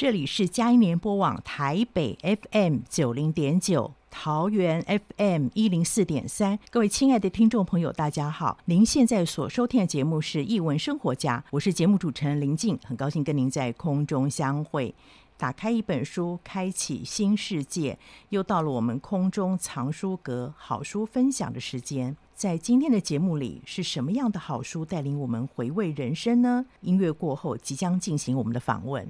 这里是佳音联播网台北 FM 九零点九，桃园 FM 一零四点三。各位亲爱的听众朋友，大家好！您现在所收听的节目是《艺文生活家》，我是节目主持人林静，很高兴跟您在空中相会。打开一本书，开启新世界。又到了我们空中藏书阁好书分享的时间。在今天的节目里，是什么样的好书带领我们回味人生呢？音乐过后，即将进行我们的访问。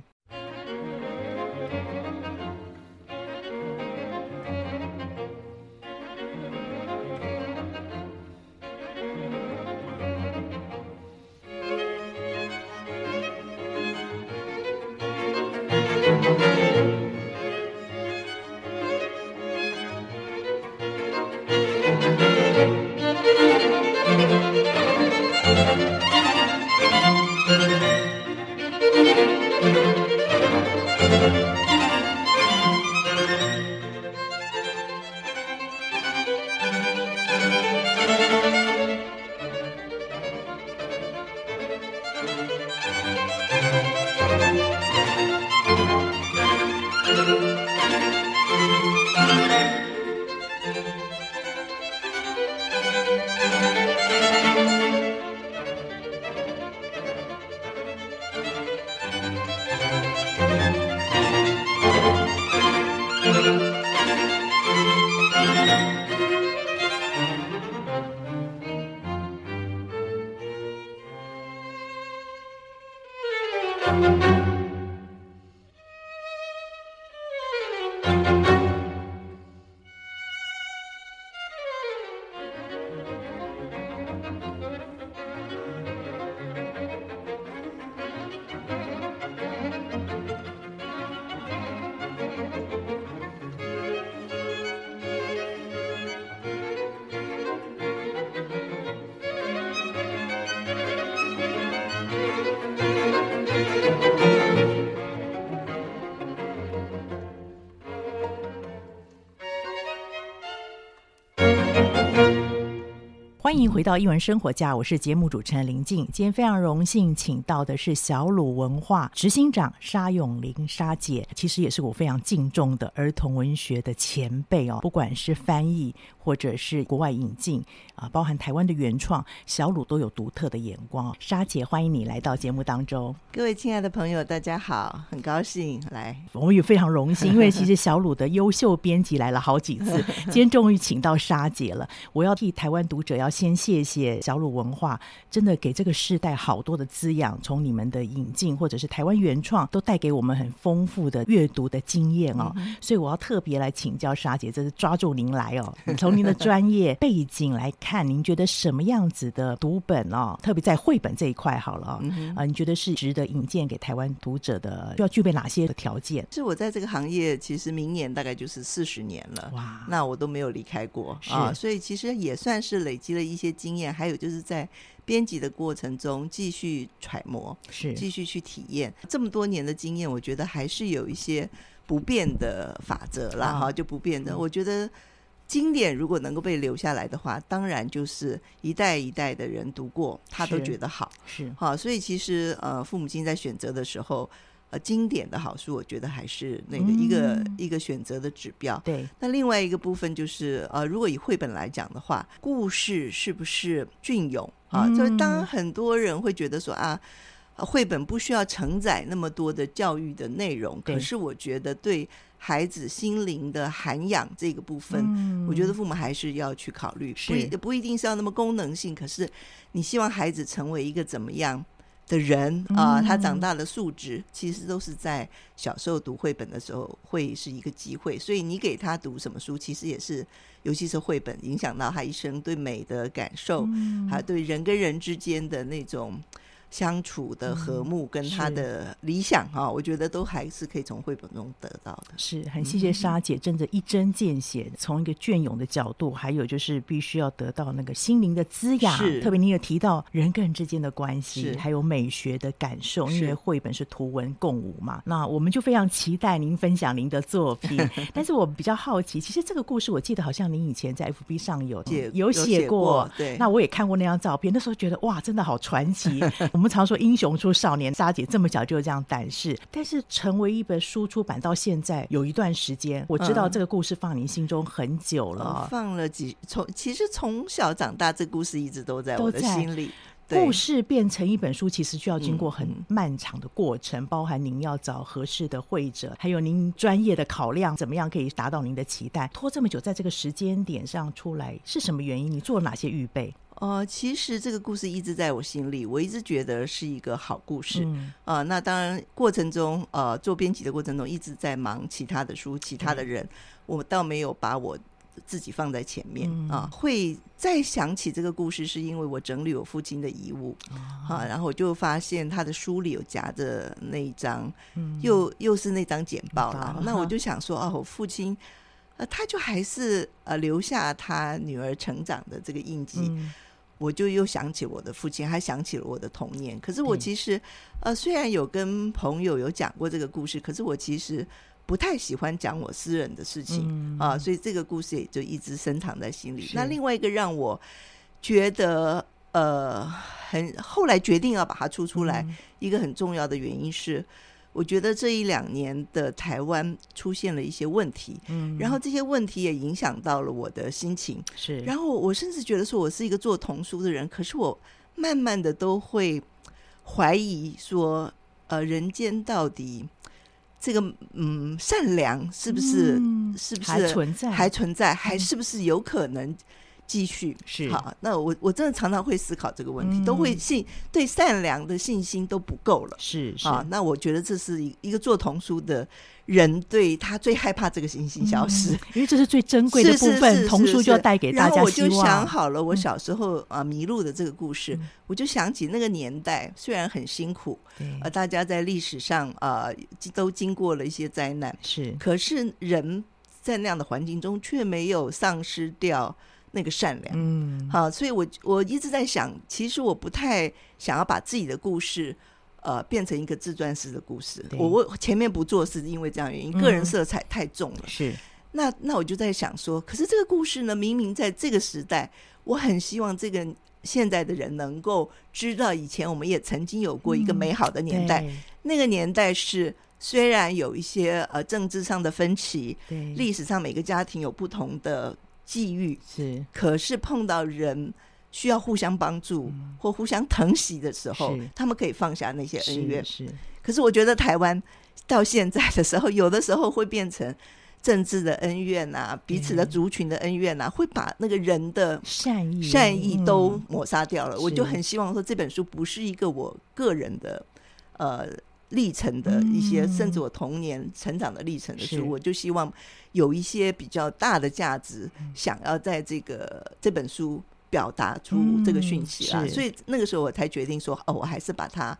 迎回到一文生活家，我是节目主持人林静。今天非常荣幸请到的是小鲁文化执行长沙永林沙姐，其实也是我非常敬重的儿童文学的前辈哦。不管是翻译或者是国外引进啊，包含台湾的原创，小鲁都有独特的眼光。沙姐，欢迎你来到节目当中。各位亲爱的朋友，大家好，很高兴来。我们也非常荣幸，因为其实小鲁的优秀编辑来了好几次，今天终于请到沙姐了。我要替台湾读者要。先谢谢小鲁文化，真的给这个世代好多的滋养。从你们的引进或者是台湾原创，都带给我们很丰富的阅读的经验哦。嗯、所以我要特别来请教沙姐，这是抓住您来哦。从您的 专业背景来看，您觉得什么样子的读本哦？特别在绘本这一块好了啊、哦嗯呃，你觉得是值得引荐给台湾读者的？需要具备哪些的条件？是我在这个行业，其实明年大概就是四十年了哇，那我都没有离开过啊，所以其实也算是累积了。一些经验，还有就是在编辑的过程中继续揣摩，是继续去体验。这么多年的经验，我觉得还是有一些不变的法则啦，哈、哦，就不变的。我觉得经典如果能够被留下来的话，当然就是一代一代的人读过，他都觉得好，是好。所以其实呃，父母亲在选择的时候。呃，经典的好书，我觉得还是那个一个、嗯、一个选择的指标。对，那另外一个部分就是，呃，如果以绘本来讲的话，故事是不是隽永？啊？就是当很多人会觉得说啊，绘本不需要承载那么多的教育的内容，可是我觉得对孩子心灵的涵养这个部分，嗯、我觉得父母还是要去考虑，不一不一定是要那么功能性，可是你希望孩子成为一个怎么样的人啊、呃？他长大的素质其实都是在小时候读绘本的时候会是一个机会，所以你给他读什么书，其实也是，尤其是绘本，影响到他一生对美的感受，嗯、还有对人跟人之间的那种。相处的和睦跟他的理想哈、嗯哦，我觉得都还是可以从绘本中得到的。是很谢谢莎姐，真的一针见血，从一个隽永的角度，还有就是必须要得到那个心灵的滋养。是，特别你有提到人跟人之间的关系，还有美学的感受，因为绘本是图文共舞嘛。那我们就非常期待您分享您的作品。但是我比较好奇，其实这个故事我记得好像您以前在 FB 上有有写过，对。那我也看过那张照片，那时候觉得哇，真的好传奇。我们常说英雄出少年，莎姐这么小就这样胆识，但是成为一本书出版到现在有一段时间，我知道这个故事放您心中很久了，嗯、放了几从其实从小长大，这故事一直都在我的心里。故事变成一本书，其实需要经过很漫长的过程，嗯、包含您要找合适的会者，还有您专业的考量，怎么样可以达到您的期待？拖这么久，在这个时间点上出来，是什么原因？你做了哪些预备？呃，其实这个故事一直在我心里，我一直觉得是一个好故事。嗯、呃，那当然过程中，呃，做编辑的过程中一直在忙其他的书，其他的人，嗯、我倒没有把我自己放在前面啊。会再想起这个故事，是因为我整理我父亲的遗物啊、然后我就发现他的书里有夹着那一张，嗯、又又是那张简报了。嗯、那我就想说，哦，我父亲，呃，他就还是呃留下他女儿成长的这个印记。嗯我就又想起我的父亲，还想起了我的童年。可是我其实，呃，虽然有跟朋友有讲过这个故事，可是我其实不太喜欢讲我私人的事情、嗯、啊，所以这个故事也就一直深藏在心里。那另外一个让我觉得，呃，很后来决定要把它出出来，嗯、一个很重要的原因是。我觉得这一两年的台湾出现了一些问题，嗯，然后这些问题也影响到了我的心情，是。然后我甚至觉得说，我是一个做童书的人，可是我慢慢的都会怀疑说，呃，人间到底这个嗯善良是不是、嗯、是不是还存在，还存在，还是不是有可能？继续。是。好，那我我真的常常会思考这个问题，嗯、都会信对善良的信心都不够了，是是。啊。那我觉得这是一一个做童书的人，对他最害怕这个信心消失，嗯、因为这是最珍贵的部分，童书就要带给大家。然后我就想好了，我小时候啊迷路的这个故事，嗯、我就想起那个年代虽然很辛苦，对。呃，大家在历史上啊都经过了一些灾难，是，可是人在那样的环境中却没有丧失掉。那个善良，嗯，好，所以我我一直在想，其实我不太想要把自己的故事，呃，变成一个自传式的故事。我我前面不做是因为这样原因，个人色彩太重了。是、嗯，那那我就在想说，可是这个故事呢，明明在这个时代，我很希望这个现在的人能够知道，以前我们也曾经有过一个美好的年代。嗯、那个年代是虽然有一些呃政治上的分歧，对，历史上每个家庭有不同的。际遇。是，可是碰到人需要互相帮助、嗯、或互相疼惜的时候，他们可以放下那些恩怨。是，是。可是我觉得台湾到现在的时候，有的时候会变成政治的恩怨啊，彼此的族群的恩怨啊，嗯、会把那个人的善意善意都抹杀掉了。嗯、我就很希望说，这本书不是一个我个人的呃。历程的一些，嗯、甚至我童年成长的历程的书，我就希望有一些比较大的价值，嗯、想要在这个这本书表达出这个讯息啊，嗯、所以那个时候我才决定说，哦，我还是把它。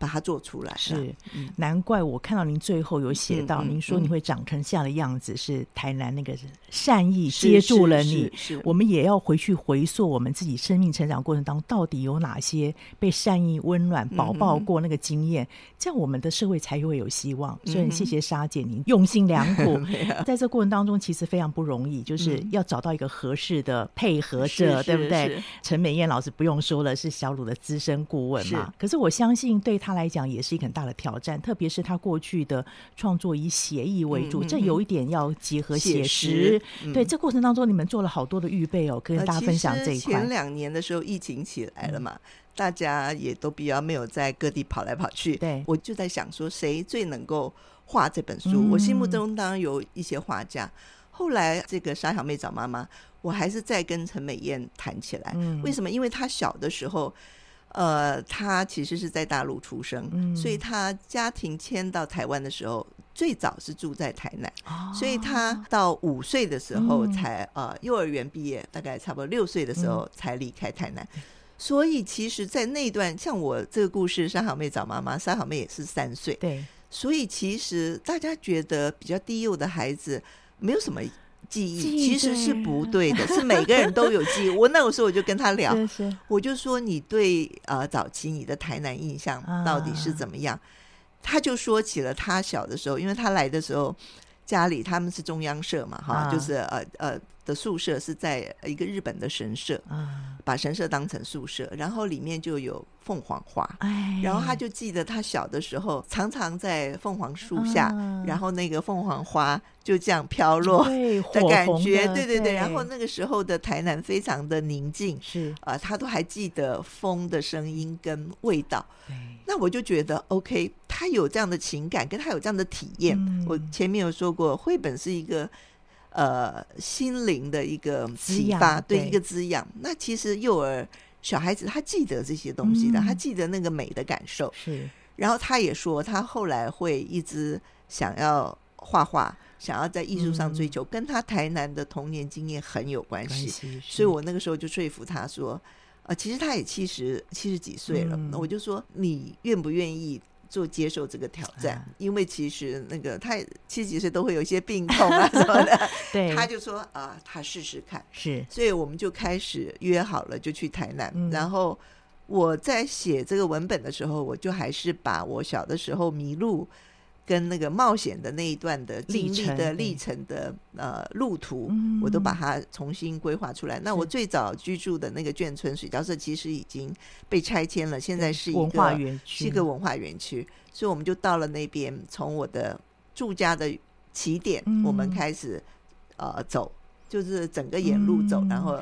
把它做出来是，难怪我看到您最后有写到，您说你会长成这样的样子，是台南那个善意接住了你。是，我们也要回去回溯我们自己生命成长过程当中，到底有哪些被善意温暖宝宝过那个经验，这样我们的社会才会有希望。所以谢谢莎姐，您用心良苦，在这过程当中其实非常不容易，就是要找到一个合适的配合者，对不对？陈美燕老师不用说了，是小鲁的资深顾问嘛。可是我相信对他。他来讲也是一个很大的挑战，特别是他过去的创作以写意为主，嗯、这有一点要结合写实。对，这过程当中你们做了好多的预备哦，跟大家分享这一块。前两年的时候疫情起来了嘛，嗯、大家也都比较没有在各地跑来跑去。对，我就在想说，谁最能够画这本书？嗯、我心目中当然有一些画家。后来这个沙小妹找妈妈，我还是在跟陈美燕谈起来。嗯、为什么？因为她小的时候。呃，他其实是在大陆出生，嗯、所以他家庭迁到台湾的时候，最早是住在台南，哦、所以他到五岁的时候才、嗯、呃幼儿园毕业，大概差不多六岁的时候才离开台南。嗯、所以其实，在那段像我这个故事，三好妹找妈妈，三好妹也是三岁，对，所以其实大家觉得比较低幼的孩子没有什么。记忆其实是不对的，是每个人都有记忆。我那个时候我就跟他 聊，我就说，你对呃早期你的台南印象到底是怎么样？他就说起了他小的时候，因为他来的时候家里他们是中央社嘛，哈，就是呃呃的宿舍是在一个日本的神社，把神社当成宿舍，然后里面就有凤凰花，然后他就记得他小的时候常常在凤凰树下，然后那个凤凰花。就这样飘落的感觉，对对对。然后那个时候的台南非常的宁静，是啊，他都还记得风的声音跟味道。那我就觉得 OK，他有这样的情感，跟他有这样的体验。我前面有说过，绘本是一个呃心灵的一个启发，对一个滋养。那其实幼儿小孩子他记得这些东西的，他记得那个美的感受。是，然后他也说，他后来会一直想要画画。想要在艺术上追求，嗯、跟他台南的童年经验很有关系，所以我那个时候就说服他说，呃，其实他也七十七十几岁了，我就说你愿不愿意做接受这个挑战？啊、因为其实那个他七十几岁都会有一些病痛啊 什么的，对，他就说啊、呃，他试试看，是，所以我们就开始约好了，就去台南，嗯、然后我在写这个文本的时候，我就还是把我小的时候迷路。跟那个冒险的那一段的经历的历程的呃路途，嗯、我都把它重新规划出来。那我最早居住的那个眷村水交社其实已经被拆迁了，现在是一个文化园区，是一个文化园区。所以我们就到了那边，从我的住家的起点，嗯、我们开始呃走，就是整个沿路走，嗯、然后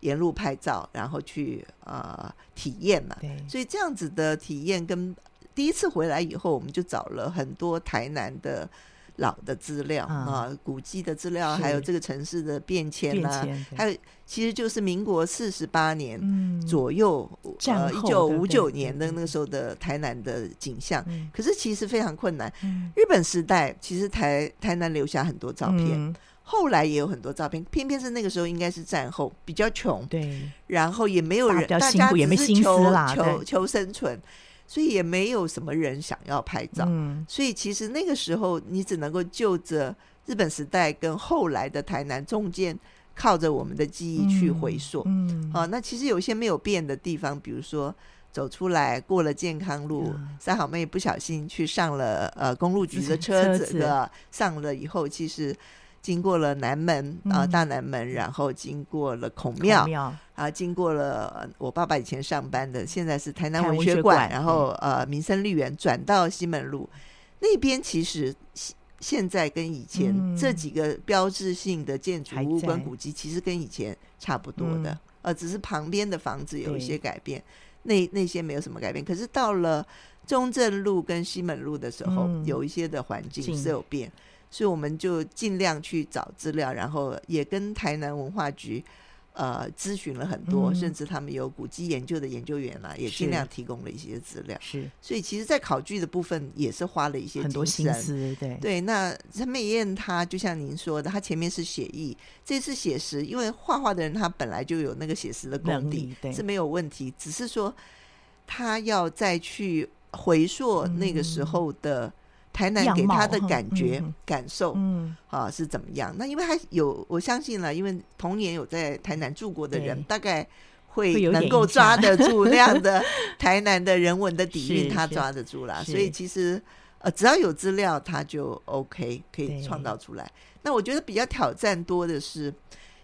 沿路拍照，然后去呃体验嘛。对所以这样子的体验跟。第一次回来以后，我们就找了很多台南的老的资料、嗯、啊，古迹的资料，还有这个城市的变迁啊，还有其实就是民国四十八年左右，嗯、呃，一九五九年的那个时候的台南的景象。嗯、可是其实非常困难。嗯、日本时代其实台台南留下很多照片，嗯、后来也有很多照片，偏偏是那个时候应该是战后比较穷，对，然后也没有人，大家只是求求求生存。所以也没有什么人想要拍照，嗯、所以其实那个时候你只能够就着日本时代跟后来的台南中间，靠着我们的记忆去回溯。嗯，嗯啊，那其实有些没有变的地方，比如说走出来过了健康路，三、嗯、好妹不小心去上了呃公路局的车子的，上了以后其实。经过了南门啊，大南门，然后经过了孔庙，啊，经过了我爸爸以前上班的，现在是台南文学馆，然后呃民生绿园转到西门路那边，其实现在跟以前、嗯、这几个标志性的建筑物跟古迹，其实跟以前差不多的，在呃，只是旁边的房子有一些改变，那那些没有什么改变。可是到了中正路跟西门路的时候，嗯、有一些的环境是有变。所以我们就尽量去找资料，然后也跟台南文化局呃咨询了很多，嗯、甚至他们有古籍研究的研究员啦，也尽量提供了一些资料。是，所以其实，在考据的部分也是花了一些很多心思。对对，那陈美燕她就像您说的，她前面是写意，这次写实，因为画画的人他本来就有那个写实的功底，是没有问题。只是说他要再去回溯那个时候的、嗯。台南给他的感觉、嗯、感受，嗯，啊是怎么样？那因为他有，我相信了，因为童年有在台南住过的人，大概会能够抓得住那样的 台南的人文的底蕴，他抓得住啦。所以其实呃，只要有资料，他就 OK 可以创造出来。那我觉得比较挑战多的是，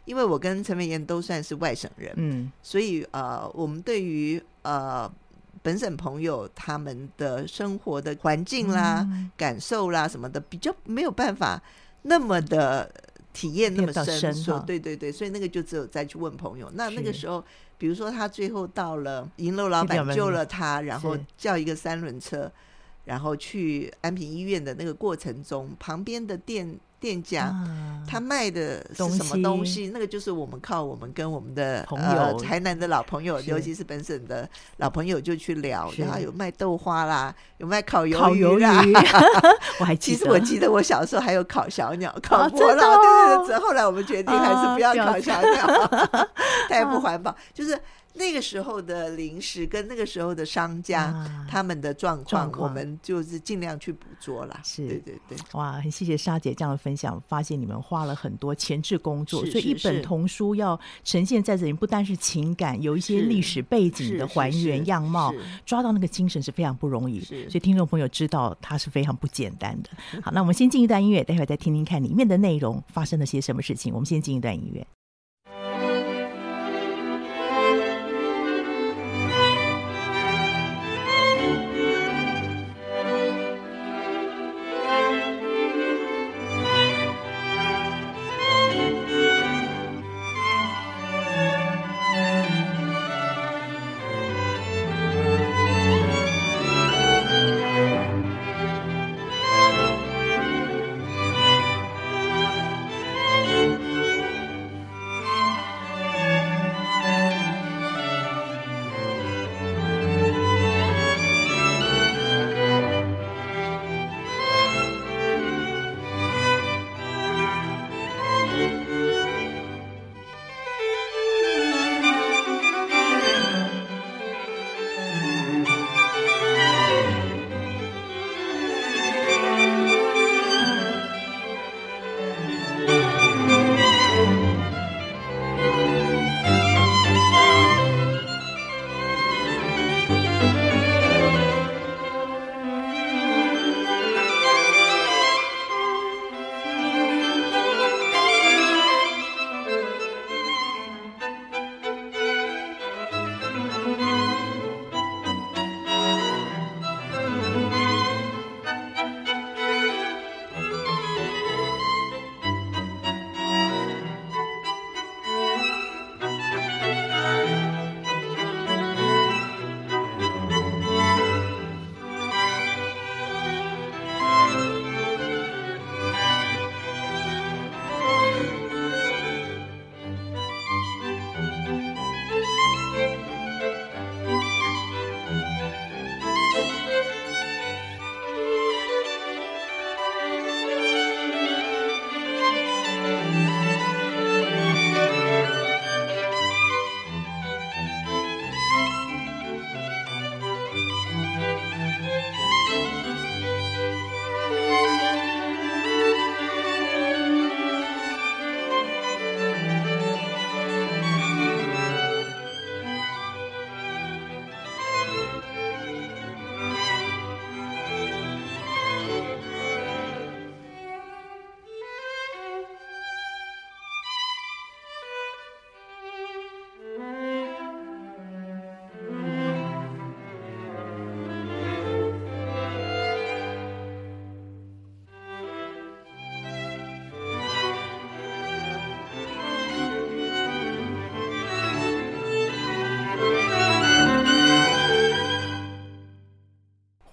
因为我跟陈美妍都算是外省人，嗯，所以呃，我们对于呃。本省朋友他们的生活的环境啦、嗯、感受啦什么的，比较没有办法那么的体验那么深。说对对对，所以那个就只有再去问朋友。那那个时候，比如说他最后到了银楼老板救了他，然后叫一个三轮车，然后去安平医院的那个过程中，旁边的店。店家、啊、他卖的是什么东西？那个就是我们靠我们跟我们的朋友、呃、台南的老朋友，尤其是本省的老朋友就去聊。然后有卖豆花啦，有卖烤鱿鱼啦。我还记得，其实我记得我小时候还有烤小鸟、烤伯劳。哦、对对对，后来我们决定还是不要烤小鸟，太不环保。就是。那个时候的零食跟那个时候的商家、啊、他们的状况，我们就是尽量去捕捉啦。是，对对对。哇，很谢谢莎姐这样的分享，发现你们花了很多前置工作，所以一本童书要呈现在这里，不单是情感，有一些历史背景的还原样貌，抓到那个精神是非常不容易。所以听众朋友知道它是非常不简单的。好，那我们先进一段音乐，待会儿再听听看里面的内容发生了些什么事情。我们先进一段音乐。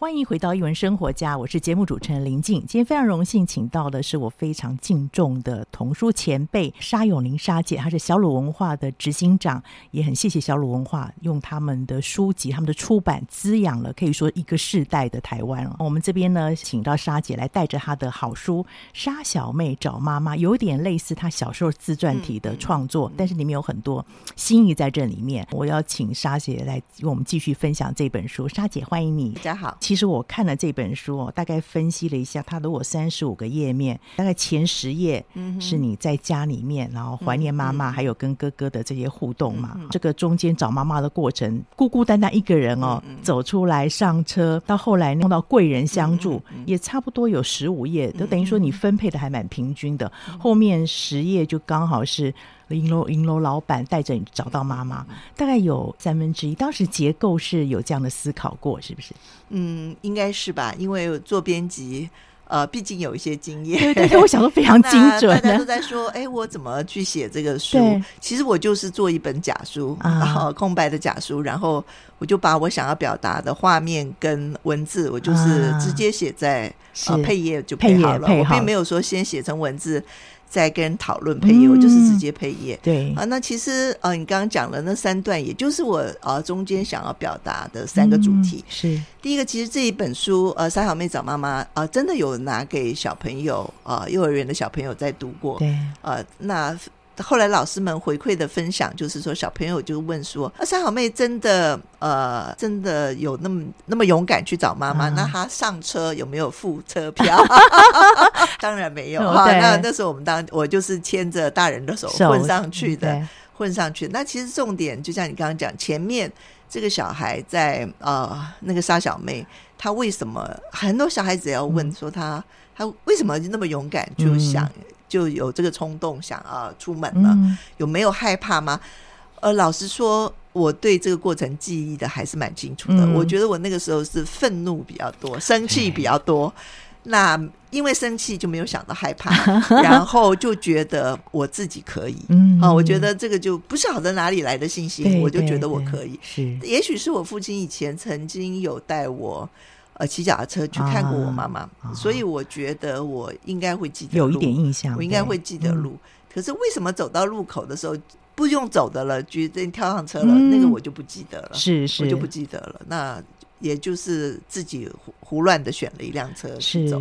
欢迎回到一文生活家，我是节目主持人林静。今天非常荣幸请到的是我非常敬重的童书前辈莎咏琳莎姐，她是小鲁文化的执行长，也很谢谢小鲁文化用他们的书籍、他们的出版滋养了可以说一个世代的台湾。我们这边呢，请到莎姐来带着她的好书《沙小妹找妈妈》，有点类似她小时候自传体的创作，但是里面有很多心意在这里面。我要请莎姐来为我们继续分享这本书。莎姐，欢迎你，大家好。其实我看了这本书，大概分析了一下，它如果三十五个页面，大概前十页是你在家里面，然后怀念妈妈，还有跟哥哥的这些互动嘛。这个中间找妈妈的过程，孤孤单单一个人哦，走出来上车，到后来弄到贵人相助，也差不多有十五页，都等于说你分配的还蛮平均的。后面十页就刚好是。银楼银楼老板带着你找到妈妈，大概有三分之一。当时结构是有这样的思考过，是不是？嗯，应该是吧，因为做编辑。呃，毕竟有一些经验，对对对，我想的非常 精准。大家都在说，哎，我怎么去写这个书？其实我就是做一本假书，然后空白的假书，然后我就把我想要表达的画面跟文字，我就是直接写在呃配页就配好了，我并没有说先写成文字。在跟人讨论配音，我就是直接配音。对啊，那其实呃，你刚刚讲的那三段，也就是我呃中间想要表达的三个主题。是第一个，其实这一本书呃，三小妹找妈妈啊，真的有拿给小朋友啊，幼儿园的小朋友在读过。对呃，那。后来老师们回馈的分享，就是说小朋友就问说：“啊，三好妹真的呃，真的有那么那么勇敢去找妈妈？嗯、那她上车有没有付车票？当然没有啊。那那时候我们当我就是牵着大人的手混上去的，混上去。那其实重点就像你刚刚讲，前面这个小孩在呃那个沙小妹，她为什么很多小孩子要问说她她为什么那么勇敢，就想。嗯”就有这个冲动想要出门了，嗯、有没有害怕吗？呃，老实说，我对这个过程记忆的还是蛮清楚的。嗯、我觉得我那个时候是愤怒比较多，生气比较多。那因为生气就没有想到害怕，然后就觉得我自己可以。嗯，啊，我觉得这个就不晓得哪里来的信心，对我就觉得我可以。是，也许是我父亲以前曾经有带我。呃，骑脚踏车去看过我妈妈，啊、所以我觉得我应该会记得路，有一点印象，我应该会记得路。嗯、可是为什么走到路口的时候不用走的了，就跳上车了？嗯、那个我就不记得了，是是，我就不记得了。那也就是自己胡胡乱的选了一辆车去走。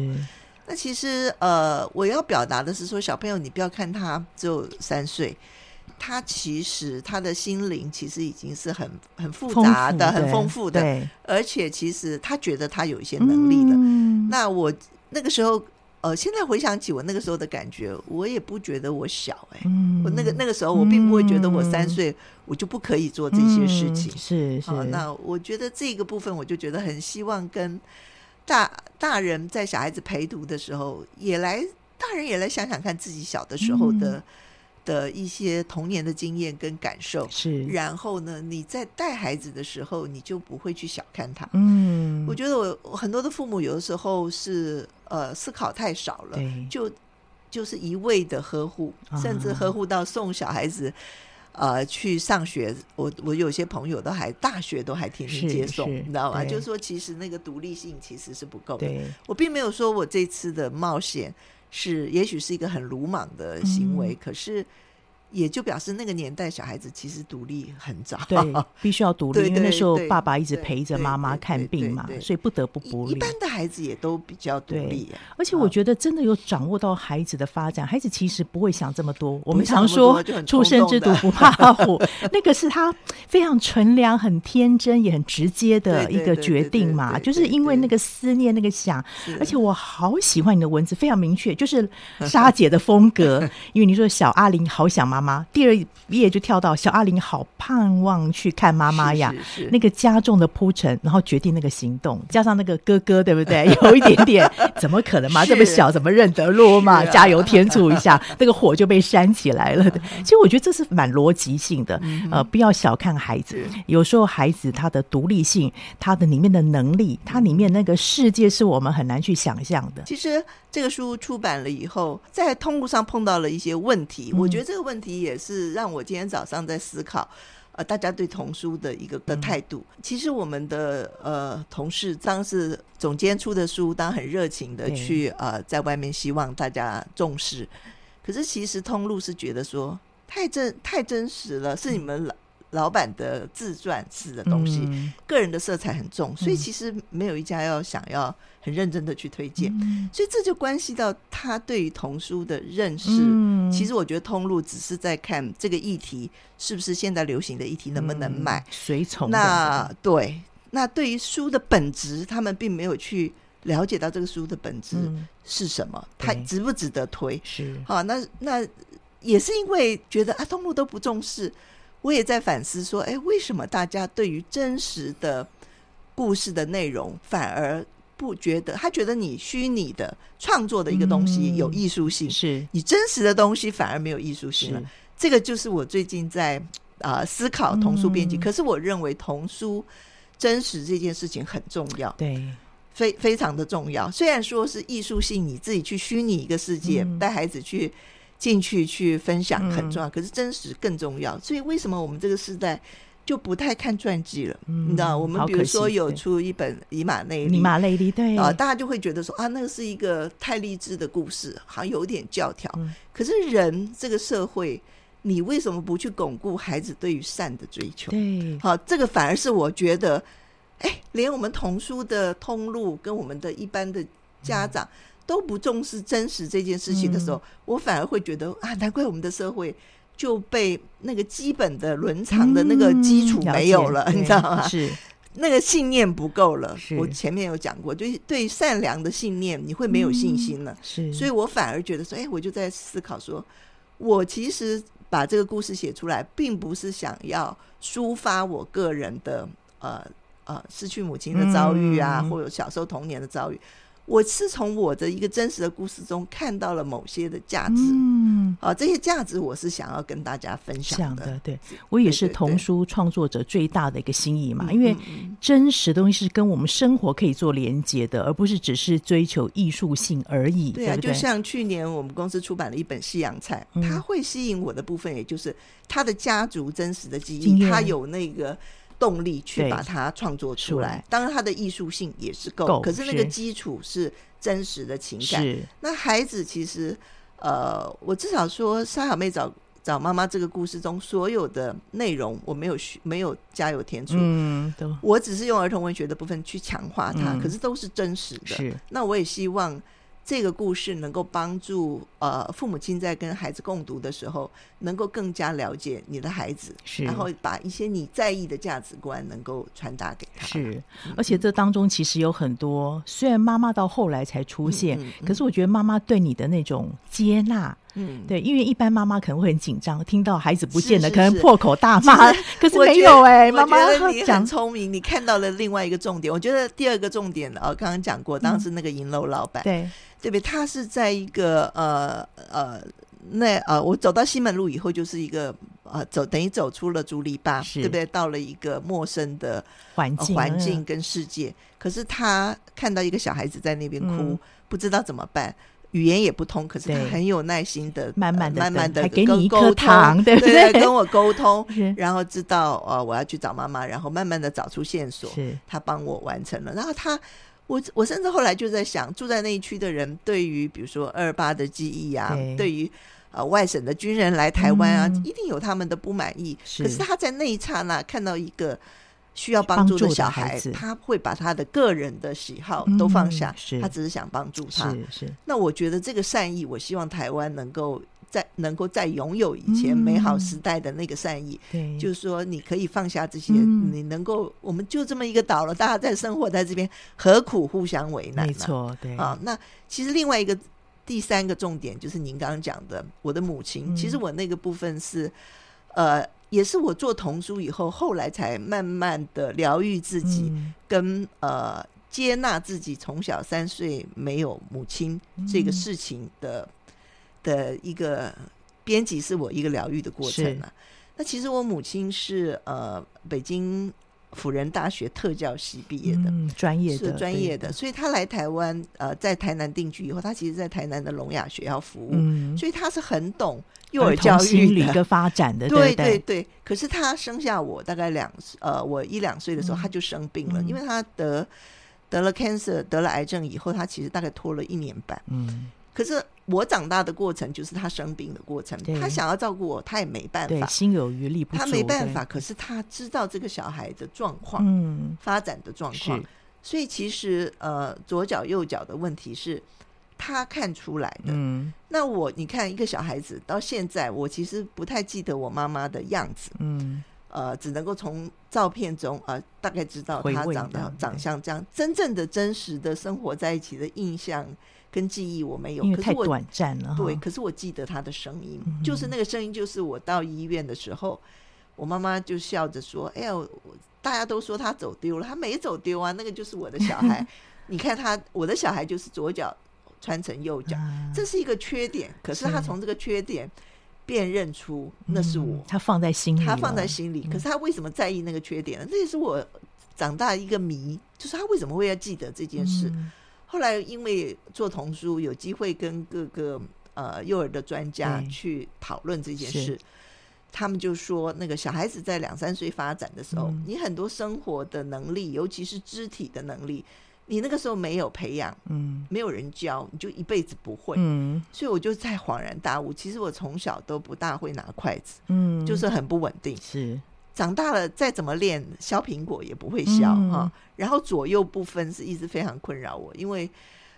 那其实呃，我要表达的是说，小朋友，你不要看他只有三岁。他其实他的心灵其实已经是很很复杂的、很丰富的，而且其实他觉得他有一些能力的。嗯、那我那个时候，呃，现在回想起我那个时候的感觉，我也不觉得我小哎、欸，嗯、我那个那个时候我并不会觉得我三岁、嗯、我就不可以做这些事情。嗯、是是、呃，那我觉得这个部分我就觉得很希望跟大大人在小孩子陪读的时候，也来大人也来想想看自己小的时候的。嗯的一些童年的经验跟感受是，然后呢，你在带孩子的时候，你就不会去小看他。嗯，我觉得我，很多的父母有的时候是呃思考太少了，对就就是一味的呵护，甚至呵护到送小孩子呃去上学。我我有些朋友都还大学都还天天接送，你知道吗？就是说，其实那个独立性其实是不够的。我并没有说我这次的冒险。是，也许是一个很鲁莽的行为，嗯、可是。也就表示那个年代小孩子其实独立很早，对，必须要独立，因为那时候爸爸一直陪着妈妈看病嘛，所以不得不独立。一般的孩子也都比较独立，而且我觉得真的有掌握到孩子的发展，孩子其实不会想这么多。我们常说“初生之犊不 怕虎”，那个是他非常纯良、很天真、也很直接的一个决定嘛，就是因为那个思念、那个想。而且我好喜欢你的文字，非常明确，就是 莎姐的风格。因为你说小阿玲好想妈妈。第二页就跳到小阿玲好盼望去看妈妈呀，是是是那个加重的铺陈，然后决定那个行动，加上那个哥哥，对不对？有一点点，怎么可能嘛？这么小怎么认得路嘛？啊、加油添醋一下，那个火就被煽起来了。其实我觉得这是蛮逻辑性的，呃，不要小看孩子，有时候孩子他的独立性，他的里面的能力，他里面那个世界是我们很难去想象的。其实这个书出版了以后，在通路上碰到了一些问题，嗯、我觉得这个问题。也是让我今天早上在思考，呃，大家对童书的一个的态度。嗯、其实我们的呃同事张是总监出的书，当然很热情的去对呃在外面希望大家重视。可是其实通路是觉得说太真太真实了，是你们老。老板的自传式的东西，嗯、个人的色彩很重，所以其实没有一家要想要很认真的去推荐，嗯、所以这就关系到他对于童书的认识。嗯、其实我觉得通路只是在看这个议题是不是现在流行的议题，能不能卖，随从、嗯。那对，那对于书的本质，他们并没有去了解到这个书的本质是什么，它、嗯、值不值得推？是。好，那那也是因为觉得啊，通路都不重视。我也在反思说，哎，为什么大家对于真实的故事的内容反而不觉得？他觉得你虚拟的创作的一个东西有艺术性，嗯、是你真实的东西反而没有艺术性了。这个就是我最近在啊、呃、思考童书编辑。嗯、可是我认为童书真实这件事情很重要，对，非非常的重要。虽然说是艺术性，你自己去虚拟一个世界，带、嗯、孩子去进去去分享很重要，嗯、可是真实更重要。所以为什么我们这个时代？就不太看传记了，嗯、你知道？我们比如说有出一本《以马内利》，以马内利对啊，大家就会觉得说啊，那个是一个太励志的故事，好像有点教条。嗯、可是人这个社会，你为什么不去巩固孩子对于善的追求？对，好，这个反而是我觉得，哎，连我们童书的通路跟我们的一般的家长都不重视真实这件事情的时候，嗯、我反而会觉得啊，难怪我们的社会。就被那个基本的伦常的那个基础没有了，嗯、你知道吗？是那个信念不够了。我前面有讲过，就是对善良的信念，你会没有信心了。嗯、是，所以我反而觉得说，哎，我就在思考说，我其实把这个故事写出来，并不是想要抒发我个人的呃呃失去母亲的遭遇啊，嗯、或者小时候童年的遭遇。我是从我的一个真实的故事中看到了某些的价值，嗯，啊，这些价值我是想要跟大家分享的。的对，我也是童书创作者最大的一个心意嘛，对对对，因为真实的东西是跟我们生活可以做连接的，而不是只是追求艺术性而已。对啊，就像去年我们公司出版了一本《西洋菜》，嗯，它会吸引我的部分，也就是他的家族真实的记忆，他有那个。动力去把它创作出来，当然它的艺术性也是够，可是那个基础是真实的情感。那孩子其实，呃，我至少说沙小妹找找妈妈这个故事中所有的内容，我没有没有加油添醋，嗯，我只是用儿童文学的部分去强化它，嗯、可是都是真实的。那我也希望。这个故事能够帮助呃父母亲在跟孩子共读的时候，能够更加了解你的孩子，是。然后把一些你在意的价值观能够传达给他。是，而且这当中其实有很多，虽然妈妈到后来才出现，嗯嗯嗯、可是我觉得妈妈对你的那种接纳，嗯，对，因为一般妈妈可能会很紧张，听到孩子不见了，可能破口大骂，可是没有哎、欸，妈妈你很聪明，你看到了另外一个重点。我觉得第二个重点啊，刚刚讲过，当时那个银楼老板，对。对不对？他是在一个呃呃那呃，我走到西门路以后，就是一个呃走等于走出了竹篱笆，对不对？到了一个陌生的环境、呃、环境跟世界。可是他看到一个小孩子在那边哭，嗯、不知道怎么办，语言也不通，可是他很有耐心的，慢慢的、慢慢的给你一颗糖，对不对？跟我沟通，然后知道呃我要去找妈妈，然后慢慢的找出线索，他帮我完成了，然后他。我我甚至后来就在想，住在那一区的人对于比如说二二八的记忆啊，对，对于呃外省的军人来台湾啊，嗯、一定有他们的不满意。是。可是他在那一刹那看到一个需要帮助的小孩，孩他会把他的个人的喜好都放下，嗯、他只是想帮助他。是是。那我觉得这个善意，我希望台湾能够。在能够再拥有以前美好时代的那个善意，嗯、对，就是说你可以放下这些，嗯、你能够，我们就这么一个岛了，大家在生活在这边，何苦互相为难呢？没错，对啊。那其实另外一个第三个重点就是您刚刚讲的，我的母亲。嗯、其实我那个部分是，呃，也是我做童书以后，后来才慢慢的疗愈自己，嗯、跟呃接纳自己从小三岁没有母亲这个事情的。嗯的一个编辑是我一个疗愈的过程啊。那其实我母亲是呃北京辅仁大学特教系毕业的，嗯、专业的是专业的，所以他来台湾呃在台南定居以后，他其实在台南的聋哑学校服务，嗯、所以他是很懂幼儿教育的。一个发展的。对对？对，可是他生下我大概两呃我一两岁的时候，他就生病了，嗯、因为他得得了 cancer 得了癌症以后，他其实大概拖了一年半。嗯。可是我长大的过程就是他生病的过程，他想要照顾我，他也没办法，心有余力不足，他没办法。可是他知道这个小孩的状况，嗯，发展的状况，所以其实呃，左脚右脚的问题是他看出来的。嗯，那我你看一个小孩子到现在，我其实不太记得我妈妈的样子，嗯，呃，只能够从照片中呃大概知道他长得长相这样，真正的真实的生活在一起的印象。跟记忆我没有，因为太短暂了。对，可是我记得他的声音，嗯、就是那个声音，就是我到医院的时候，我妈妈就笑着说：“哎呀，大家都说他走丢了，他没走丢啊，那个就是我的小孩。你看他，我的小孩就是左脚穿成右脚，啊、这是一个缺点。可是他从这个缺点辨认出那是我。他放在心里，他放在心里。可是他为什么在意那个缺点呢？这也是我长大一个谜，就是他为什么会要记得这件事？后来因为做童书，有机会跟各个呃幼儿的专家去讨论这件事。他们就说，那个小孩子在两三岁发展的时候，嗯、你很多生活的能力，尤其是肢体的能力，你那个时候没有培养，嗯，没有人教，你就一辈子不会。嗯，所以我就在恍然大悟，其实我从小都不大会拿筷子，嗯，就是很不稳定。是，长大了再怎么练削苹果也不会削哈、然后左右不分是一直非常困扰我，因为。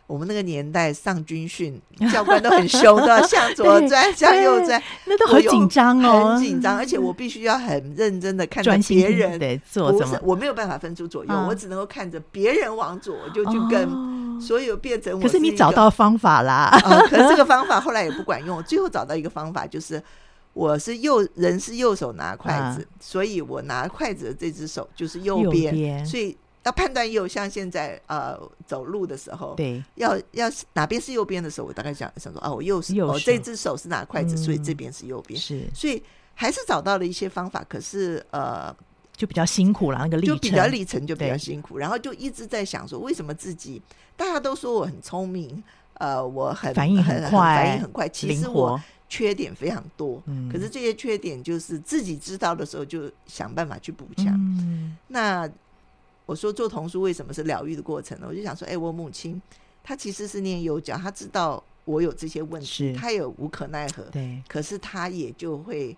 我们那个年代上军训，教官都很凶的，向左转，向右转，那都好紧张哦，很紧张。而且我必须要很认真的看着别人对做什么，我没有办法分出左右，我只能够看着别人往左，我就去跟，所以变成我。可是你找到方法啦，可是这个方法后来也不管用。最后找到一个方法，就是我是右人是右手拿筷子，所以我拿筷子的这只手就是右边，所以。要判断右，像现在呃走路的时候，对，要要哪边是右边的时候，我大概想想说，哦，我右手，我这只手是拿筷子，所以这边是右边，是，所以还是找到了一些方法，可是呃，就比较辛苦了，那个历程就比较历程。就比较辛苦，然后就一直在想说，为什么自己大家都说我很聪明，呃，我很反应很快，反应很快，其实我缺点非常多，可是这些缺点就是自己知道的时候就想办法去补强，那。我说做童书为什么是疗愈的过程呢？我就想说，哎、欸，我母亲她其实是念幼教，她知道我有这些问题，她也无可奈何，对，可是她也就会。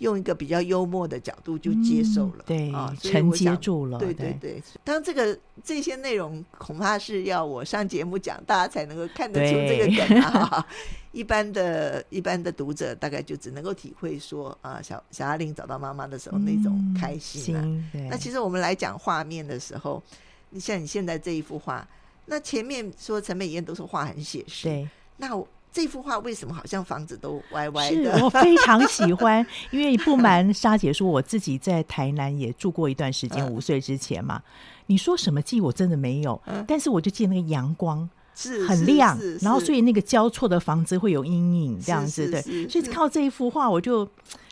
用一个比较幽默的角度就接受了，嗯、对啊，承接住了，对对对。当这个这些内容恐怕是要我上节目讲，大家才能够看得出这个梗啊。一般的一般的读者大概就只能够体会说啊，小小阿玲找到妈妈的时候那种开心啊。嗯、那其实我们来讲画面的时候，你像你现在这一幅画，那前面说陈美燕都是画很写实，对，那我。这幅画为什么好像房子都歪歪的？是 我非常喜欢，因为不瞒莎姐说，我自己在台南也住过一段时间，五岁之前嘛。你说什么记我真的没有，但是我就记得那个阳光是很亮，然后所以那个交错的房子会有阴影这样子，对。所以靠这一幅画，我就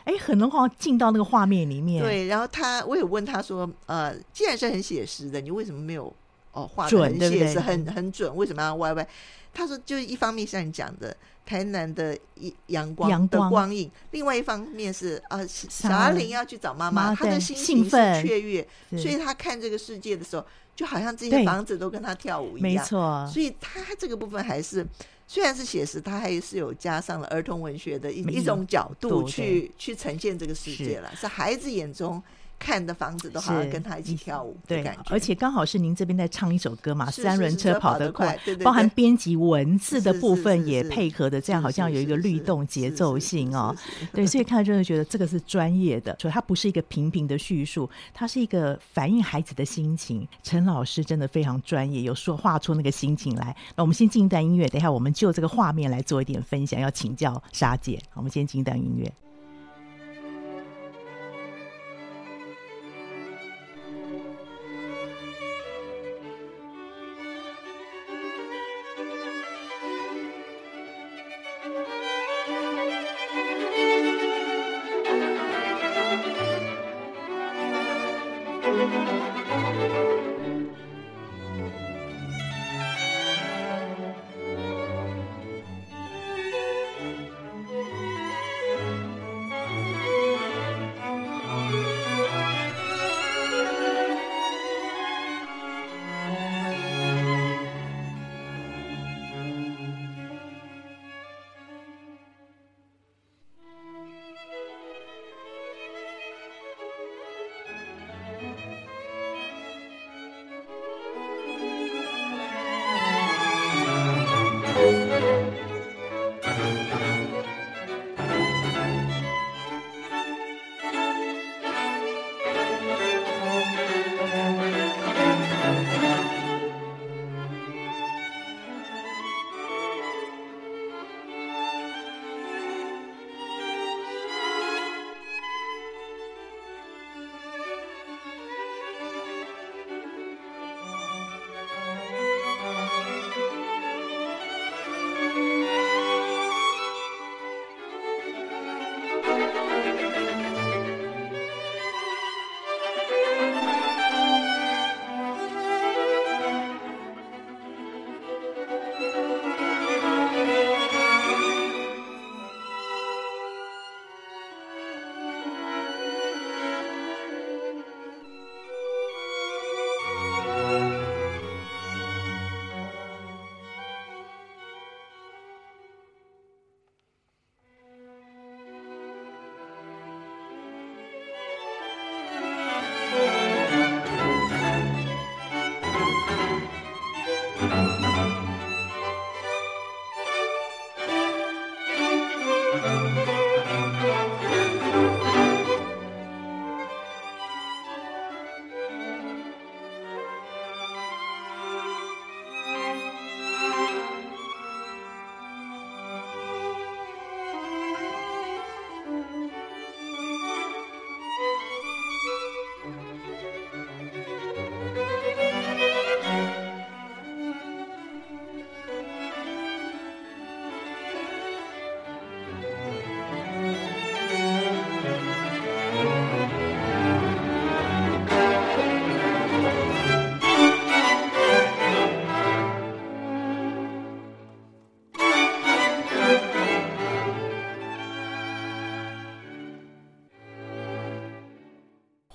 哎很能好像进到那个画面里面。对，然后他我有问他说，呃，既然是很写实的，你为什么没有哦画的很写实，很很准？为什么要歪歪？他说：“就是一方面像你讲的台南的阳阳光。的光影，另外一方面是啊，小阿玲要去找妈妈，她的心情是雀跃，所以她看这个世界的时候，就好像这些房子都跟她跳舞一样。没错，所以她这个部分还是虽然是写实，她还是有加上了儿童文学的一一种角度去去呈现这个世界了，是孩子眼中。”看的房子都好像跟他一起跳舞，对，而且刚好是您这边在唱一首歌嘛，三轮车跑得快，包含编辑文字的部分也配合的，这样好像有一个律动节奏性哦。对，所以看了真的觉得这个是专业的，所以它不是一个平平的叙述，它是一个反映孩子的心情。陈老师真的非常专业，有说画出那个心情来。那我们先进一段音乐，等一下我们就这个画面来做一点分享，要请教莎姐。我们先进一段音乐。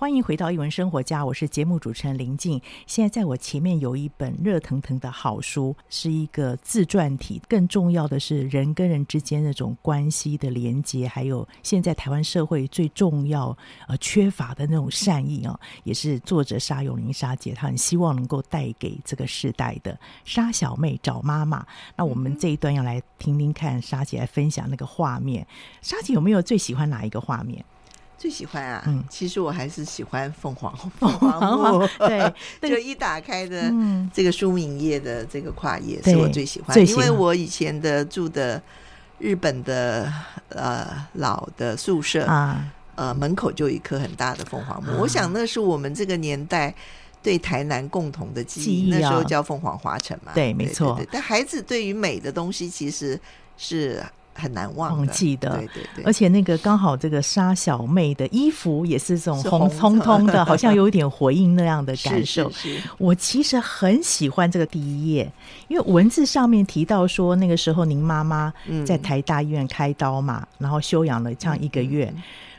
欢迎回到一文生活家，我是节目主持人林静。现在在我前面有一本热腾腾的好书，是一个自传体。更重要的是，人跟人之间那种关系的连接，还有现在台湾社会最重要呃缺乏的那种善意啊、哦，也是作者沙永林沙姐，她很希望能够带给这个世代的沙小妹找妈妈。那我们这一段要来听听看沙姐来分享那个画面。沙姐有没有最喜欢哪一个画面？最喜欢啊，嗯，其实我还是喜欢凤凰凤凰木，对，就一打开的这个书名页的这个跨页是我最喜欢，因为我以前的住的日本的呃老的宿舍啊，呃门口就有一棵很大的凤凰木，我想那是我们这个年代对台南共同的记忆，那时候叫凤凰花城嘛，对，没错。但孩子对于美的东西其实是。很难忘，忘记的，对对对，而且那个刚好这个沙小妹的衣服也是这种红彤彤的，好像有一点回应那样的感受。是。是是，我其实很喜欢这个第一页，因为文字上面提到说那个时候您妈妈在台大医院开刀嘛，嗯、然后休养了这样一个月。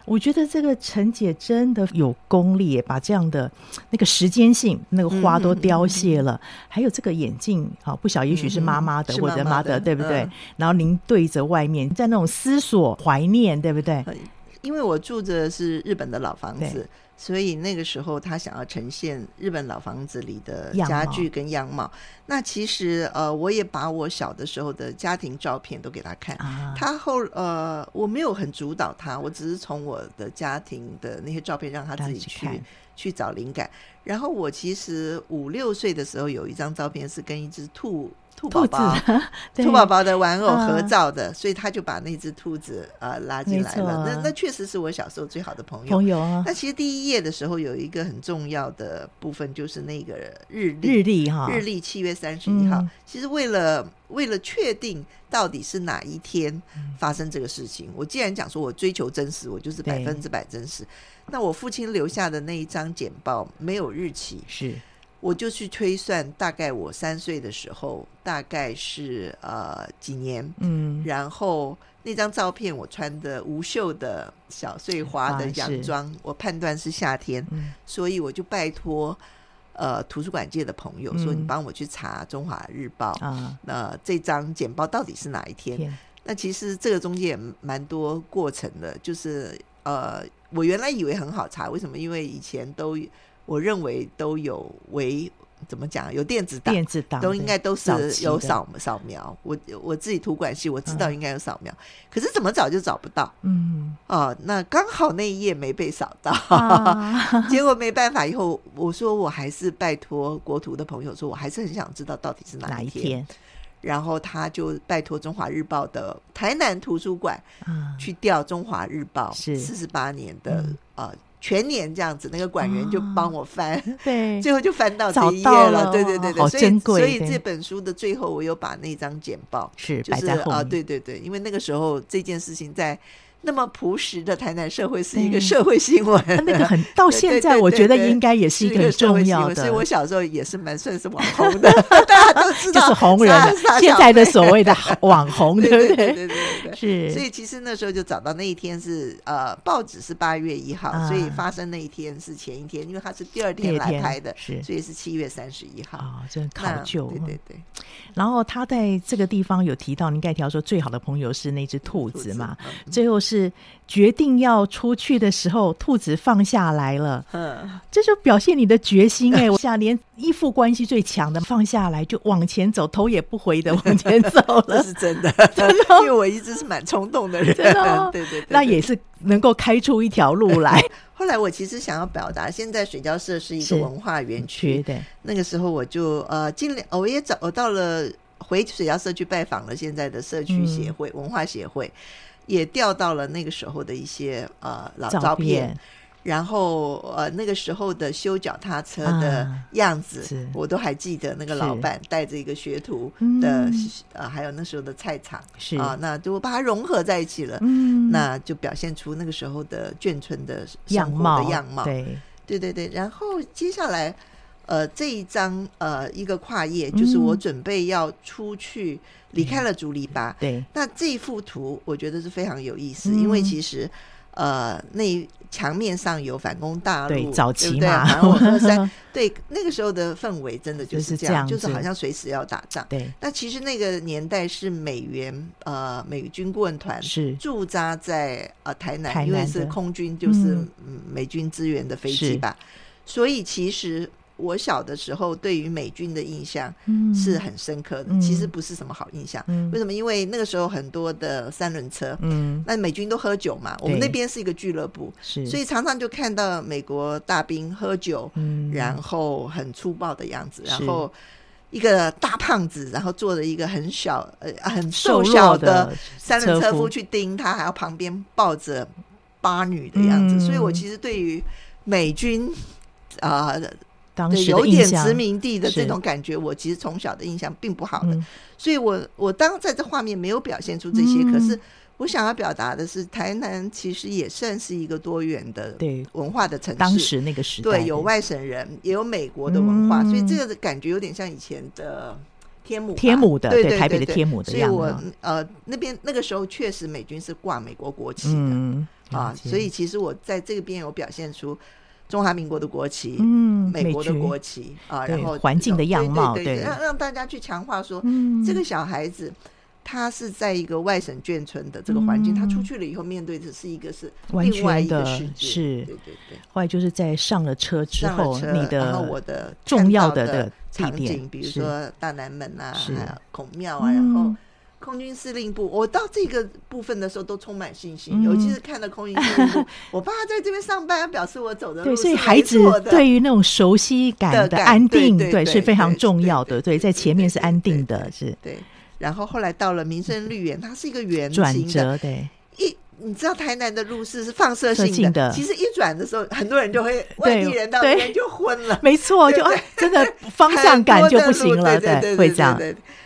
我觉得这个陈姐真的有功力，把这样的那个时间性，那个花都凋谢了，嗯嗯嗯、还有这个眼镜，好不晓也许是妈妈的、嗯、或者妈的，对不对？嗯、然后您对着外面，在那种思索、怀念，对不对？因为我住着是日本的老房子。所以那个时候，他想要呈现日本老房子里的家具跟样貌。那其实呃，我也把我小的时候的家庭照片都给他看。他后呃，我没有很主导他，我只是从我的家庭的那些照片让他自己去去找灵感。然后我其实五六岁的时候有一张照片是跟一只兔。兔宝宝，兔宝宝的玩偶合照的，所以他就把那只兔子呃拉进来了。那那确实是我小时候最好的朋友。朋友啊。那其实第一页的时候有一个很重要的部分，就是那个日历。日历哈，日历七月三十一号。其实为了为了确定到底是哪一天发生这个事情，我既然讲说我追求真实，我就是百分之百真实。那我父亲留下的那一张简报没有日期，是。我就去推算，大概我三岁的时候，大概是呃几年，嗯，然后那张照片我穿的无袖的小碎花的洋装，我判断是夏天，嗯，所以我就拜托呃图书馆界的朋友说，你帮我去查《中华日报》啊，那这张简报到底是哪一天？天那其实这个中间也蛮多过程的，就是呃，我原来以为很好查，为什么？因为以前都。我认为都有为怎么讲？有电子档，电子档都应该都是有扫扫描。我我自己图管系，我知道应该有扫描，嗯、可是怎么找就找不到。嗯，哦，那刚好那一页没被扫到，啊、结果没办法。以后我说我还是拜托国图的朋友说，我还是很想知道到底是哪一天。一天然后他就拜托中华日报的台南图书馆去调中华日报四十八年的啊。嗯全年这样子，那个管员就帮我翻，哦、对，最后就翻到这一页了。对对对对，好珍贵。所以所以这本书的最后，我又把那张简报是就是啊，对对对，因为那个时候这件事情在。那么朴实的台南社会是一个社会新闻，那个很到现在，我觉得应该也是一个很重要的。所以我小时候也是蛮算是网红的，大家都知道，就是红人。现在的所谓的网红，对不对？对对对对，是。所以其实那时候就找到那一天是呃，报纸是八月一号，所以发生那一天是前一天，因为他是第二天来拍的，是，所以是七月三十一号啊，真考究。对对对。然后他在这个地方有提到，您刚才提到说最好的朋友是那只兔子嘛，最后是。是决定要出去的时候，兔子放下来了。嗯，这就表现你的决心哎！我想连依附关系最强的放下来，就往前走，头也不回的 往前走了。这是真的，真的，因为我一直是蛮冲动的人。真的，对对对，那也是能够开出一条路来。后来我其实想要表达，现在水交社是一个文化园区。对，那个时候我就呃，尽量我也找我到了回水交社去拜访了现在的社区协会、文化协会。也调到了那个时候的一些呃老照片，然后呃那个时候的修脚踏车的样子，啊、我都还记得。那个老板带着一个学徒的，是呃还有那时候的菜场，是。啊，那就把它融合在一起了，嗯，那就表现出那个时候的眷村的生活的样貌，对。对对对。然后接下来呃这一张呃一个跨页，就是我准备要出去。离开了竹篱笆，对。那这幅图我觉得是非常有意思，嗯、因为其实，呃那。墙面上有反攻大陆，对，早期嘛，然后我说对，那个时候的氛围真的就是这样，就是，就是好像随时要打仗。对，那其实那个年代是美元呃美军顾问团是驻扎在呃台南，因为是空军，就是美军支援的飞机吧，嗯，所以其实。我小的时候，对于美军的印象是很深刻的。嗯、其实不是什么好印象。嗯、为什么？因为那个时候很多的三轮车，嗯，那美军都喝酒嘛。我们那边是一个俱乐部，是，所以常常就看到美国大兵喝酒，嗯，然后很粗暴的样子，然后一个大胖子，然后坐着一个很小呃很瘦小的三轮车夫去盯他，还要旁边抱着八女的样子。嗯、所以我其实对于美军啊。呃对，有点殖民地的这种感觉，我其实从小的印象并不好的，嗯、所以我我当在这画面没有表现出这些，嗯、可是我想要表达的是，台南其实也算是一个多元的对文化的城市。当时那个时代，对，有外省人，也有美国的文化，嗯、所以这个感觉有点像以前的天母，天母的，对，对，对，对，台北的天母的样子。所以我呃那边那个时候确实美军是挂美国国旗的、嗯、啊，所以其实我在这边有表现出。中华民国的国旗，嗯，美国的国旗啊，然后环境的样貌，对，对，对，让让大家去强化说，嗯，这个小孩子他是在一个外省眷村的这个环境，他出去了以后面对的是一个是另外一个世界，是，对对对。后来就是在上了车之后，你的然后我的重要的的场景，比如说大南门啊，还有孔庙啊，然后。空军司令部，我到这个部分的时候都充满信心，嗯、尤其是看到空军司令部，我爸在这边上班，表示我走的路是对，所以孩子对于那种熟悉感的安定，对，对是非常重要的。对，在前面是安定的，是。对，然后后来到了民生绿园，它是一个圆转折，对。一，你知道台南的路是是放射性的，其实一转的时候，很多人就会外地人到那边就昏了，没错，就真的方向感就不行了，对，会这样。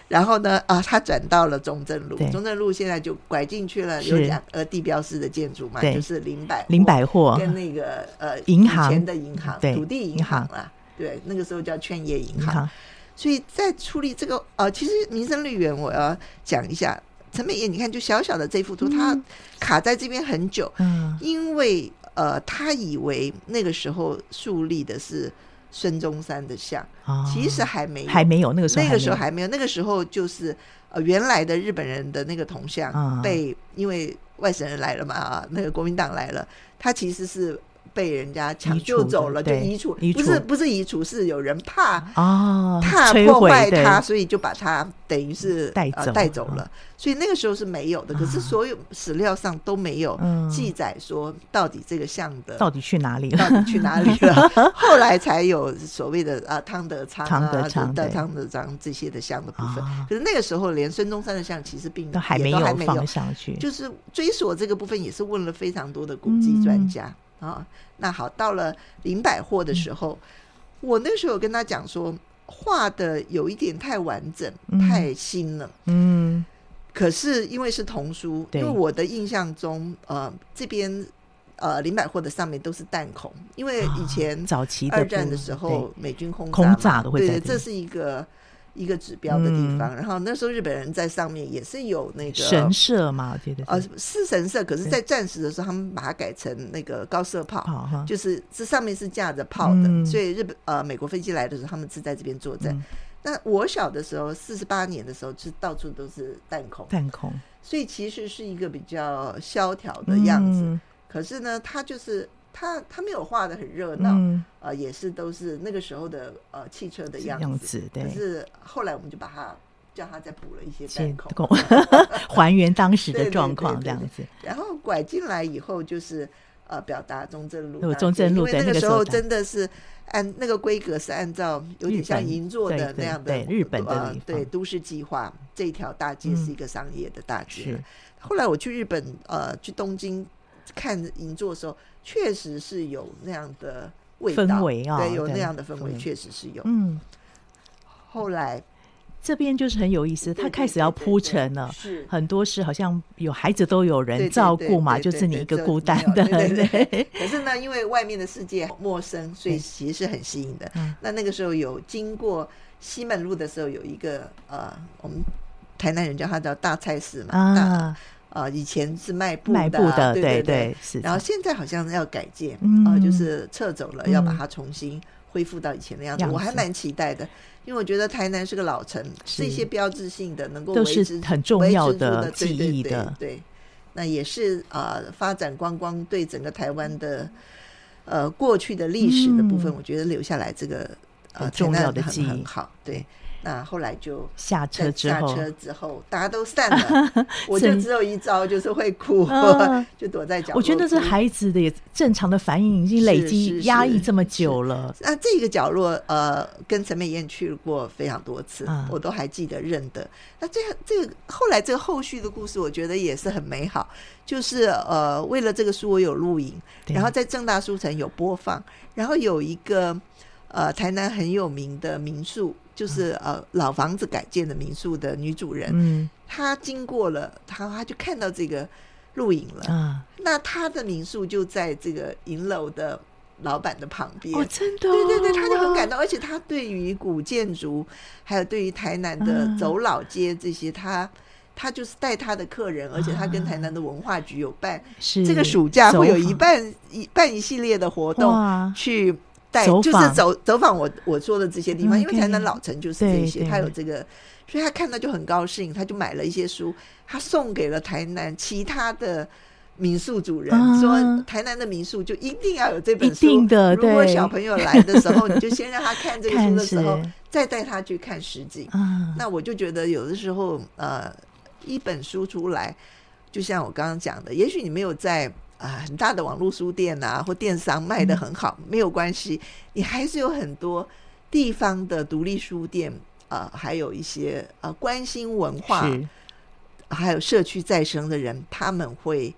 然后呢，啊，他转到了中正路，中正路现在就拐进去了，有两个地标式的建筑嘛，就是林百林百货。跟那个呃银行。以前的银行土地银行啦，对，那个时候叫劝业银行。所以在处理这个呃，其实民生绿园我要讲一下，陈美燕，你看就小小的这幅图，它卡在这边很久，嗯，因为呃，他以为那个时候树立的是。孙中山的像，其实还没有，还没有那个时候，那个时候还没有，那个时候就是呃，原来的日本人的那个铜像被因为外省人来了嘛啊，那个国民党来了，他其实是。被人家抢救走了，就移除，不是不是移除，是有人怕啊，怕破坏它，所以就把它等于是带走带走了。所以那个时候是没有的，可是所有史料上都没有记载说到底这个像的到底去哪里了，到底去哪里了。后来才有所谓的啊汤德昌啊、汤德章这些的像的部分。可是那个时候连孙中山的像其实并都还没有放上去，就是追索这个部分也是问了非常多的古籍专家。啊，那好，到了林百货的时候，嗯、我那时候有跟他讲说，画的有一点太完整，嗯、太新了。嗯，可是因为是童书，对因为我的印象中，呃，这边呃林百货的上面都是弹孔，因为以前早期二战的时候美军轰炸空炸的会对，这是一个。一个指标的地方，然后那时候日本人在上面也是有那个神社嘛，我觉得呃是神社，可是，在战时的时候，他们把它改成那个高射炮，就是这上面是架着炮的，所以日本呃美国飞机来的时候，他们是在这边作战。那我小的时候，四十八年的时候，是到处都是弹孔，弹孔，所以其实是一个比较萧条的样子。可是呢，它就是。他他没有画的很热闹，嗯、呃，也是都是那个时候的呃汽车的样子。样子对。可是后来我们就把它叫他再补了一些弹孔，还原当时的状况这样子。然后拐进来以后就是呃表达中正路，中正路，因为那个时候真的是按那个规格是按照有点像银座的那样的日本的呃对都市计划，这一条大街是一个商业的大街。嗯、后来我去日本呃去东京看银座的时候。确实是有那样的味道，氛围啊，对，有那样的氛围，确实是有。嗯，后来这边就是很有意思，他开始要铺陈了，是很多事好像有孩子都有人照顾嘛，就是你一个孤单的，对。可是呢，因为外面的世界陌生，所以其实是很吸引的。那那个时候有经过西门路的时候，有一个呃，我们台南人叫他叫大菜市嘛，啊。呃，以前是卖布的，卖布的，对对对，然后现在好像要改建，啊、嗯呃，就是撤走了，要把它重新恢复到以前的样子，样子我还蛮期待的。因为我觉得台南是个老城，是一些标志性的，能够都是很重要的记忆的。对，对，对，对，那也是啊、呃，发展观光对整个台湾的呃过去的历史的部分，嗯、我觉得留下来这个呃很重要的记忆很，很好。对。那后来就下车之后，下车之后大家都散了，我就只有一招，就是会哭，就躲在角落。我觉得是孩子的正常的反应，已经累积压抑这么久了。那这个角落，呃，跟陈美燕去过非常多次，我都还记得认得。那这样，这个后来这个后续的故事，我觉得也是很美好。就是呃，为了这个书，我有录影，然后在正大书城有播放，然后有一个呃台南很有名的民宿。就是呃老房子改建的民宿的女主人，嗯，她经过了，她她就看到这个录影了啊。那她的民宿就在这个银楼的老板的旁边，哦，真的，对对对，她就很感动，而且她对于古建筑，还有对于台南的走老街这些，她她就是带她的客人，而且她跟台南的文化局有办，是。这个暑假会有一半一办一系列的活动去。带就是走走访我我说的这些地方，因为台南老城就是这些，他有这个，所以他看到就很高兴，他就买了一些书，他送给了台南其他的民宿主人，说台南的民宿就一定要有这本书。如果小朋友来的时候，你就先让他看这个书 的时候，再带他去看实景。那我就觉得有的时候，呃，一本书出来，就像我刚刚讲的，也许你没有在。啊，很大的网络书店啊，或电商卖的很好，嗯、没有关系，你还是有很多地方的独立书店啊、呃，还有一些呃关心文化，还有社区再生的人，他们会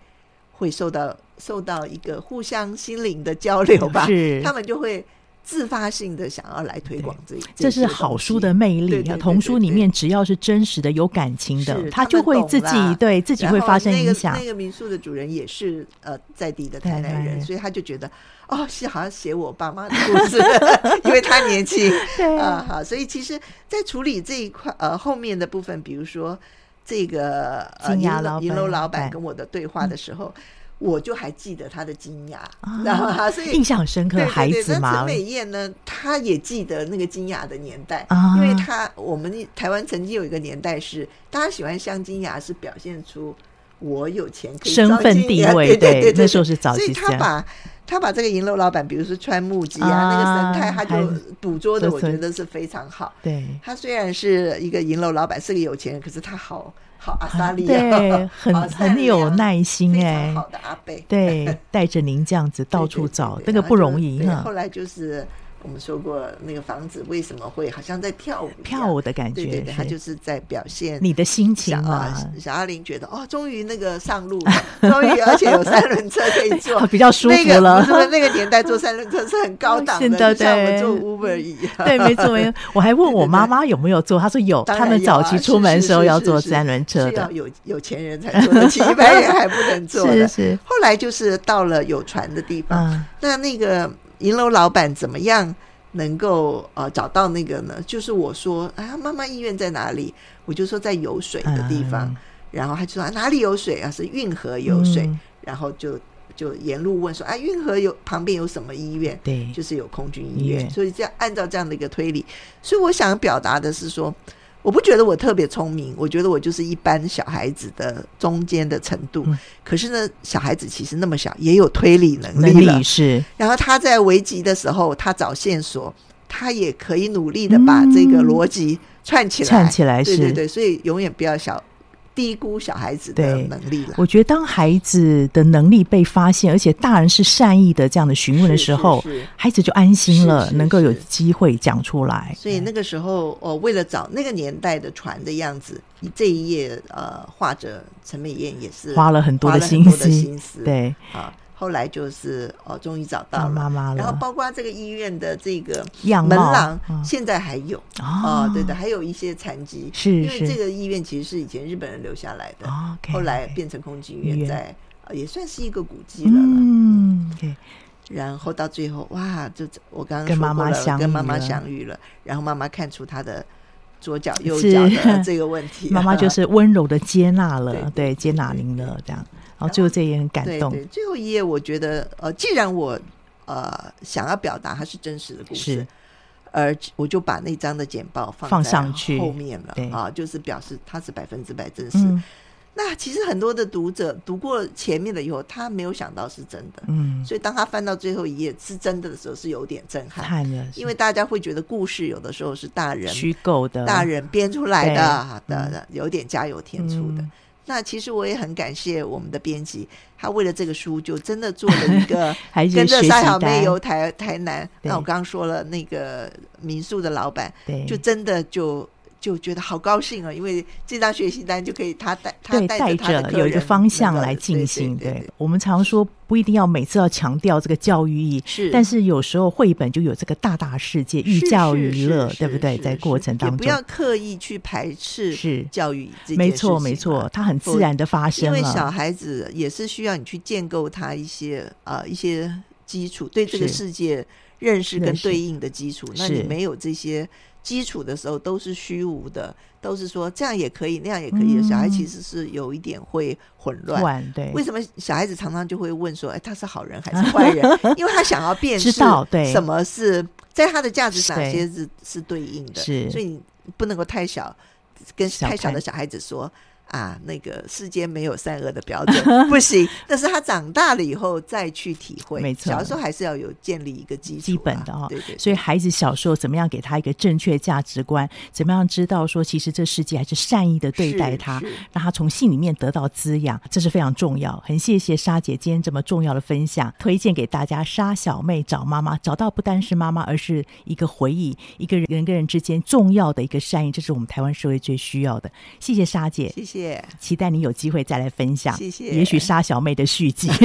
会受到受到一个互相心灵的交流吧，是。他们就会。自发性的想要来推广这一，这是好书的魅力啊！童书里面只要是真实的、有感情的，他就会自己对自己会发生影响。那个民宿的主人也是呃在地的台南人，所以他就觉得哦，是好像写我爸妈的故事，因为他年轻 啊。好，所以其实，在处理这一块呃后面的部分，比如说这个呃银楼银楼老板跟我的对话的时候。我就还记得他的金牙，然后他所以印象很深刻。孩子嘛，陈美燕呢，她也记得那个金牙的年代，因为她我们台湾曾经有一个年代是大家喜欢镶金牙，是表现出我有钱可以身份地位，对对对，那时候是早期。所以他把他把这个银楼老板，比如说穿木屐啊，那个神态，他就捕捉的，我觉得是非常好。对，他虽然是一个银楼老板，是个有钱人，可是他好。好阿莎莉，对，很很有耐心哎，好的阿贝，对，带着您这样子 到处找，那个不容易哈。后来就是。我们说过那个房子为什么会好像在跳舞？跳舞的感觉，对对对，他就是在表现你的心情啊。小阿玲觉得哦，终于那个上路了，终于而且有三轮车可以坐，比较舒服了。是不是那个年代坐三轮车是很高档的，像我们坐 Uber 一样。对，没错没错。我还问我妈妈有没有坐，她说有。他们早期出门的时候要坐三轮车的，有有钱人才坐得起，一般人还不能坐。是是。后来就是到了有船的地方，那那个。银楼老板怎么样能够呃找到那个呢？就是我说啊，妈妈医院在哪里？我就说在有水的地方，嗯、然后他就说、啊、哪里有水啊？是运河有水，嗯、然后就就沿路问说啊，运河有旁边有什么医院？对，就是有空军医院。所以这样按照这样的一个推理，所以我想表达的是说。我不觉得我特别聪明，我觉得我就是一般小孩子的中间的程度。嗯、可是呢，小孩子其实那么小，也有推理能力了。是。然后他在危急的时候，他找线索，他也可以努力的把这个逻辑串起来。串起来是。对对对，所以永远不要小。低估小孩子的能力了。我觉得当孩子的能力被发现，而且大人是善意的这样的询问的时候，是是是孩子就安心了，能够有机会讲出来。所以那个时候，哦，为了找那个年代的船的样子，你这一页呃，画者陈美燕也是花了很多的心思，对啊。后来就是哦，终于找到了。妈妈了。然后包括这个医院的这个门廊，现在还有。哦，对的，还有一些残疾。是，因为这个医院其实是以前日本人留下来的，后来变成空军医院，在也算是一个古迹了。嗯，对。然后到最后，哇，就我刚刚说过了，跟妈妈相遇了，然后妈妈看出他的左脚右脚的这个问题，妈妈就是温柔的接纳了，对，对，接纳您了，这样。然后最后这也很感动。对，对，最后一页我觉得，呃，既然我呃想要表达它是真实的故事，而我就把那张的简报放放上去后面了，啊，就是表示它是百分之百真实。嗯那其实很多的读者读过前面的以后，他没有想到是真的，嗯，所以当他翻到最后一页是真的的时候，是有点震撼，因为大家会觉得故事有的时候是大人虚构的，大人编出来的的的，有点加油添醋的。嗯、那其实我也很感谢我们的编辑，他为了这个书就真的做了一个 跟着沙小妹游台台南。那我刚刚说了那个民宿的老板，对，就真的就。就觉得好高兴啊，因为这张学习单就可以他带他带着有一个方向来进行。对，我们常说不一定要每次要强调这个教育意义，是，但是有时候绘本就有这个大大世界寓教于乐，对不对？在过程当中，不要刻意去排斥是教育没错没错，它很自然的发生。因为小孩子也是需要你去建构他一些呃一些基础，对这个世界认识跟对应的基础。那你没有这些。基础的时候都是虚无的，都是说这样也可以，那样也可以的。小孩其实是有一点会混乱。对，为什么小孩子常常就会问说：“哎，他是好人还是坏人？” 因为他想要辨识什么是在他的价值哪些是是对应的。是，所以你不能够太小，跟太小的小孩子说。啊，那个世间没有善恶的标准，不行。但是他长大了以后再去体会，没错。小时候还是要有建立一个基础、啊、基本的哈、哦。对，对对。所以孩子小时候怎么样给他一个正确价值观？怎么样知道说其实这世界还是善意的对待他，让他从心里面得到滋养，这是非常重要。很谢谢莎姐今天这么重要的分享，推荐给大家。莎小妹找妈妈，找到不单是妈妈，而是一个回忆，一个人跟人之间重要的一个善意，这是我们台湾社会最需要的。谢谢莎姐，谢谢。期待你有机会再来分享，谢谢。也许沙小妹的续集。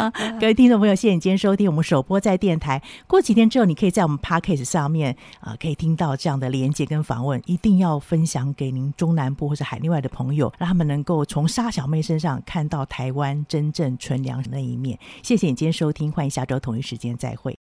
各位听众朋友，谢谢你今天收听我们首播在电台。过几天之后，你可以在我们 Podcast 上面啊、呃，可以听到这样的连接跟访问。一定要分享给您中南部或者海内外的朋友，让他们能够从沙小妹身上看到台湾真正纯良的那一面。谢谢你今天收听，欢迎下周同一时间再会。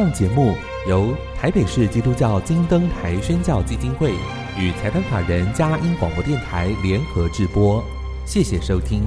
上节目由台北市基督教金灯台宣教基金会与裁判法人嘉音广播电台联合制播，谢谢收听。